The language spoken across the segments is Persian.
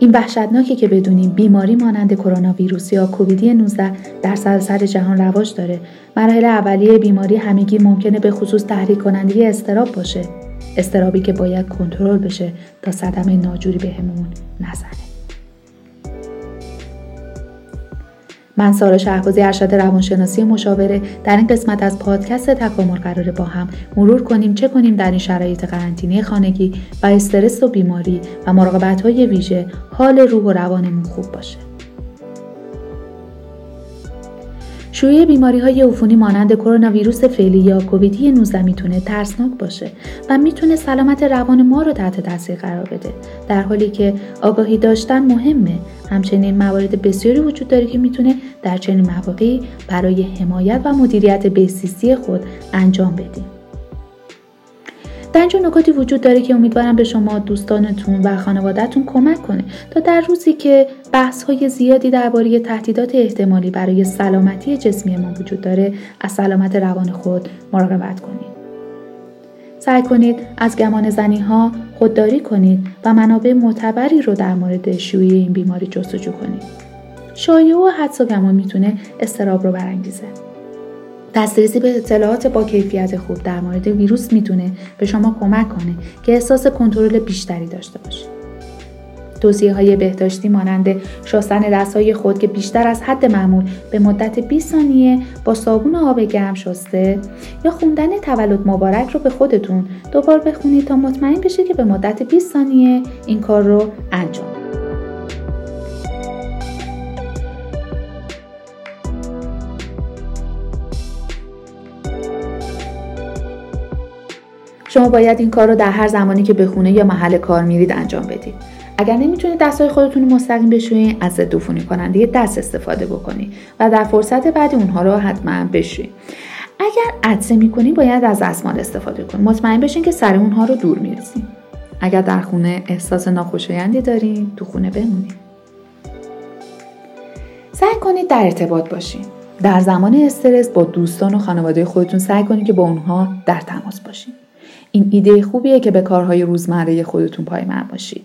این وحشتناکه که بدونیم بیماری مانند کرونا ویروس یا کووید 19 در سراسر جهان رواج داره. مراحل اولیه بیماری همگی ممکنه به خصوص تحریک کننده استراب باشه. استرابی که باید کنترل بشه تا صدمه ناجوری بهمون نزنه. من سارا شهبازی ارشد روانشناسی مشاوره. در این قسمت از پادکست تکامل قراره با هم مرور کنیم چه کنیم در این شرایط قرنطینه خانگی و استرس و بیماری و مراقبت های ویژه حال روح و روانمون خوب باشه. شیوع بیماری های عفونی مانند کرونا ویروس فعلی یا کووید 19 می‌تونه ترسناک باشه و می‌تونه سلامت روان ما رو تحت تاثیر قرار بده. در حالی که آگاهی داشتن مهمه همچنین موارد بسیاری وجود داره که می‌تونه در چنین مواقعی برای حمایت و مدیریت بهزیستی خود انجام بدیم در اینجا نکاتی وجود داره که امیدوارم به شما دوستانتون و خانوادهتون کمک کنه تا در روزی که بحث های زیادی درباره تهدیدات احتمالی برای سلامتی جسمی ما وجود داره از سلامت روان خود مراقبت کنید سعی کنید از گمان زنی ها خودداری کنید و منابع معتبری رو در مورد شیوع این بیماری جستجو کنید. شایعه و حدس و گمان می‌تونه استراب رو برانگیزه. دسترسی به اطلاعات با کیفیت خوب در مورد ویروس می‌تونه به شما کمک کنه که احساس کنترل بیشتری داشته باشید. توصیه های بهداشتی مانند شستن دستهای خود که بیشتر از حد معمول به مدت 20 ثانیه با صابون آب گرم شسته یا خوندن تولد مبارک رو به خودتون دوبار بخونید تا مطمئن بشید که به مدت 20 ثانیه این کار رو انجام شما باید این کار رو در هر زمانی که به خونه یا محل کار میرید انجام بدید. اگر نمی‌تونید دستهای خودتون رو مستقیم بشویید از ضد عفونی کننده دست استفاده بکنید و در فرصت بعدی اونها رو حتما بشویید اگر عدسه می‌کنید باید از دستمال استفاده کنید مطمئن بشین که سر اونها رو دور میریزید اگر در خونه احساس ناخوشایندی دارین تو خونه بمونید سعی کنید در ارتباط باشید در زمان استرس با دوستان و خانواده خودتون سعی کنید که با اونها در تماس باشید این ایده خوبیه که به کارهای روزمره خودتون پایمن باشید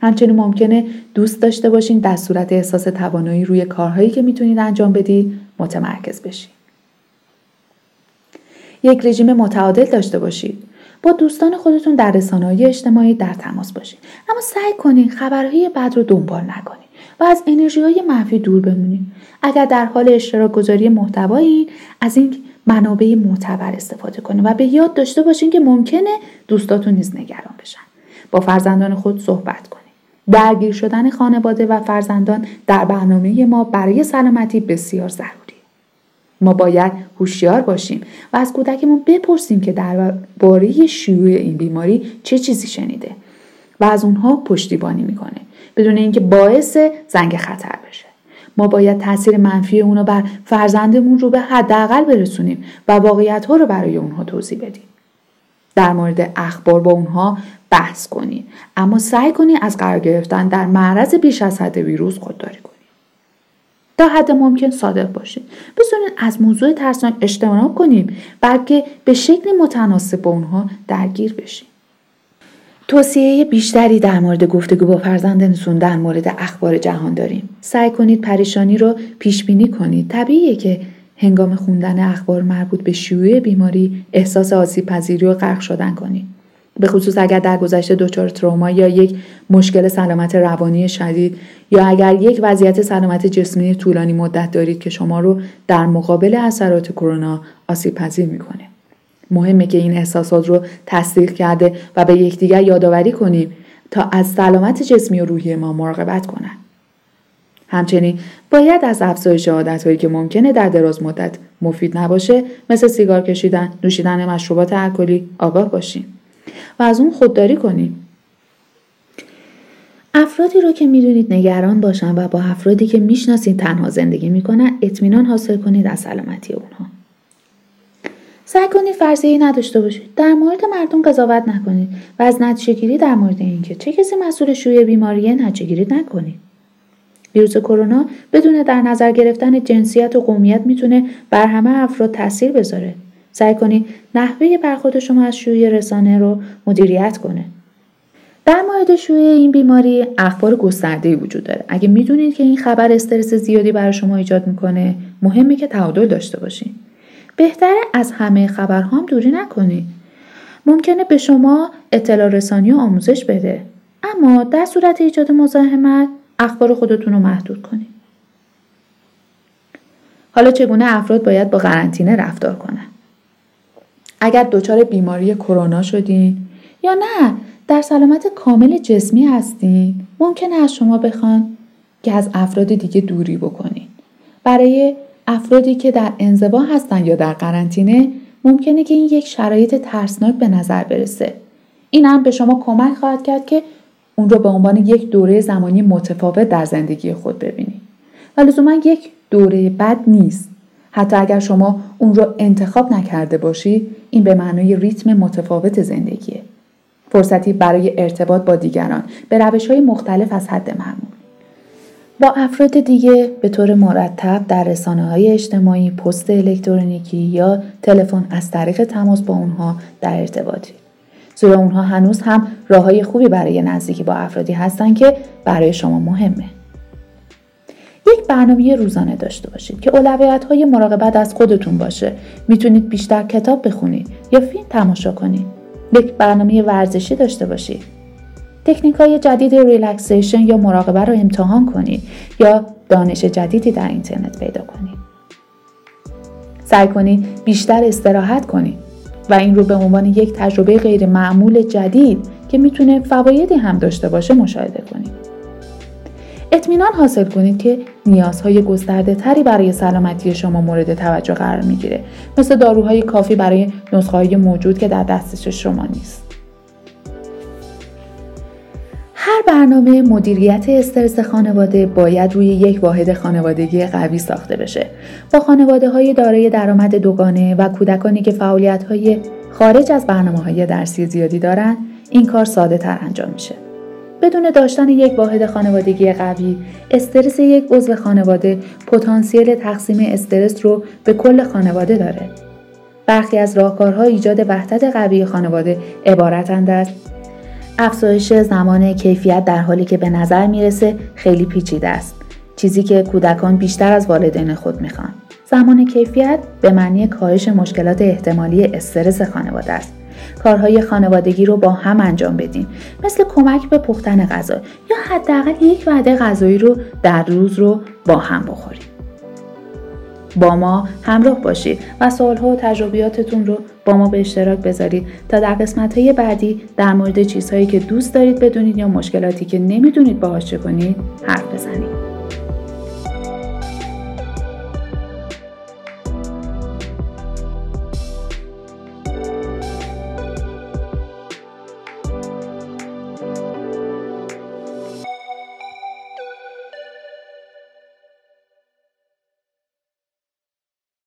همچنین ممکنه دوست داشته باشین در صورت احساس توانایی روی کارهایی که می‌تونید انجام بدید متمرکز بشید. یک رژیم متعادل داشته باشید. با دوستان خودتون در رسانه‌های اجتماعی در تماس باشید. اما سعی کنید خبرهای بد رو دنبال نکنید و از انرژی های منفی دور بمونید. اگر در حال اشتراک گذاری محتوایی از این منابع معتبر استفاده کنید و به یاد داشته باشین که ممکنه دوستاتون نیز نگران بشن. با فرزندان خود صحبت کنید. درگیر شدن خانواده و فرزندان در برنامه ما برای سلامتی بسیار ضروری ما باید هوشیار باشیم و از کودکمون بپرسیم که درباره شیوع این بیماری چه چیزی شنیده و از اونها پشتیبانی می‌کنه بدون اینکه باعث زنگ خطر ما باید تاثیر منفی اونو بر فرزندمون رو به حداقل برسونیم و واقعیت ها رو برای اونها توضیح بدیم. در مورد اخبار با اونها بحث کنید اما سعی کنید از قرار گرفتن در معرض بیش از حد ویروس خودداری کنید تا حد ممکن صادق باشید بتونید از موضوع ترسناک اجتناب کنیم بلکه به شکل متناسب با اونها درگیر بشیم توصیه بیشتری در مورد گفتگو با فرزندانتون در مورد اخبار جهان داریم. سعی کنید پریشانی رو پیش بینی کنید. طبیعیه که هنگام خوندن اخبار مربوط به شیوع بیماری احساس آسیب پذیری و غرق شدن کنید. به خصوص اگر در گذشته دچار تروما یا یک مشکل سلامت روانی شدید یا اگر یک وضعیت سلامت جسمی طولانی مدت دارید که شما رو در مقابل اثرات کرونا آسیب پذیر می‌کنه. مهمه که این احساسات رو تصدیق کرده و به یکدیگر یادآوری کنیم تا از سلامت جسمی و روحی ما مراقبت کنند. همچنین باید از افزایش عادتهایی که ممکنه در دراز مدت مفید نباشه مثل سیگار کشیدن نوشیدن مشروبات الکلی آگاه باشیم و از اون خودداری کنیم. افرادی رو که می‌دونید نگران باشن و با افرادی که می‌شناسید تنها زندگی می‌کنن اطمینان حاصل کنید از سلامتی اونها. سعی کنید فرضیه نداشته باشید در مورد مردم قضاوت نکنید و از نتیجهگیری در مورد اینکه چه کسی مسئول شوی بیماری نتیجهگیری نکنید ویروس کرونا بدون در نظر گرفتن جنسیت و قومیت می‌تونه بر همه افراد تاثیر بذاره. سعی کنید نحوه برخورد شما از شوی رسانه رو مدیریت کنه. در مورد شیوع این بیماری اخبار گسترده وجود داره. اگه می‌دونید که این خبر استرس زیادی برای شما ایجاد می‌کنه مهمه که تعادل داشته باشین. بهتره از همه خبرها هم دوری نکنید ممکنه به شما اطلاع رسانی و آموزش بده. اما در صورت ایجاد مزاحمت اخبار خودتون رو محدود کنید حالا چگونه افراد باید با قرنطینه رفتار کنند اگر دچار بیماری کرونا شدین یا نه در سلامت کامل جسمی هستین ممکنه از شما بخوان که از افراد دیگه دوری بکنین. برای افرادی که در انزوا هستن یا در قرنطینه ممکنه که این یک شرایط ترسناک به نظر برسه. این هم به شما کمک خواهد کرد که اون رو به عنوان یک دوره زمانی متفاوت در زندگی خود ببینید و لزوما یک دوره بد نیست. حتی اگر شما اون رو انتخاب نکرده باشید این به معنای ریتم متفاوت زندگیه. فرصتی برای ارتباط با دیگران به روش های مختلف از حد معمول. با افراد دیگه به طور مرتب در رسانه های اجتماعی پست الکترونیکی یا تلفن از طریق تماس با اونها در ارتباطی. زیرا اونها هنوز هم راه های خوبی برای نزدیکی با افرادی هستن که برای شما مهمه. یک برنامه روزانه داشته باشید که اولویت های مراقبت از خودتون باشه. می‌تونید بیشتر کتاب بخونید یا فیلم تماشا کنید. یک برنامه ورزشی داشته باشید. تکنیک های جدید ریلکسیشن یا مراقبه رو امتحان کنید یا دانش جدیدی در اینترنت پیدا کنید. سعی کنید بیشتر استراحت کنید و این رو به عنوان یک تجربه غیر معمول جدید که می‌تونه فوایدی هم داشته باشه مشاهده کنید. اطمینان حاصل کنید که نیازهای گسترده تری برای سلامتی شما مورد توجه قرار می‌گیره. مثل داروهای کافی برای نسخه های موجود که در دستش شما نیست. برنامه مدیریت استرس خانواده باید روی یک واحد خانوادگی قوی ساخته بشه. با خانواده های دارای درآمد دوگانه و کودکانی که فعالیت های خارج از برنامه های درسی زیادی دارند این کار ساده تر انجام میشه. بدون داشتن یک واحد خانوادگی قوی استرس یک عضو خانواده پتانسیل تقسیم استرس رو به کل خانواده داره. برخی از راهکارها ایجاد وحدت قوی خانواده عبارتند از افزایش زمان کیفیت در حالی که به نظر می‌رسه خیلی پیچیده است. چیزی که کودکان بیشتر از والدین خود می‌خوان. زمان کیفیت به معنی کاهش مشکلات احتمالی استرس خانواده است. کارهای خانوادگی رو با هم انجام بدین. مثل کمک به پختن غذا یا حداقل یک وعده غذایی رو در روز رو با هم بخورید با ما همراه باشید و سوالها و تجربیاتتون رو با ما به اشتراک بذارید. تا در قسمت های بعدی در مورد چیزهایی که دوست دارید بدونید یا مشکلاتی که نمی‌دونید باهاش چه کنید حرف بزنید.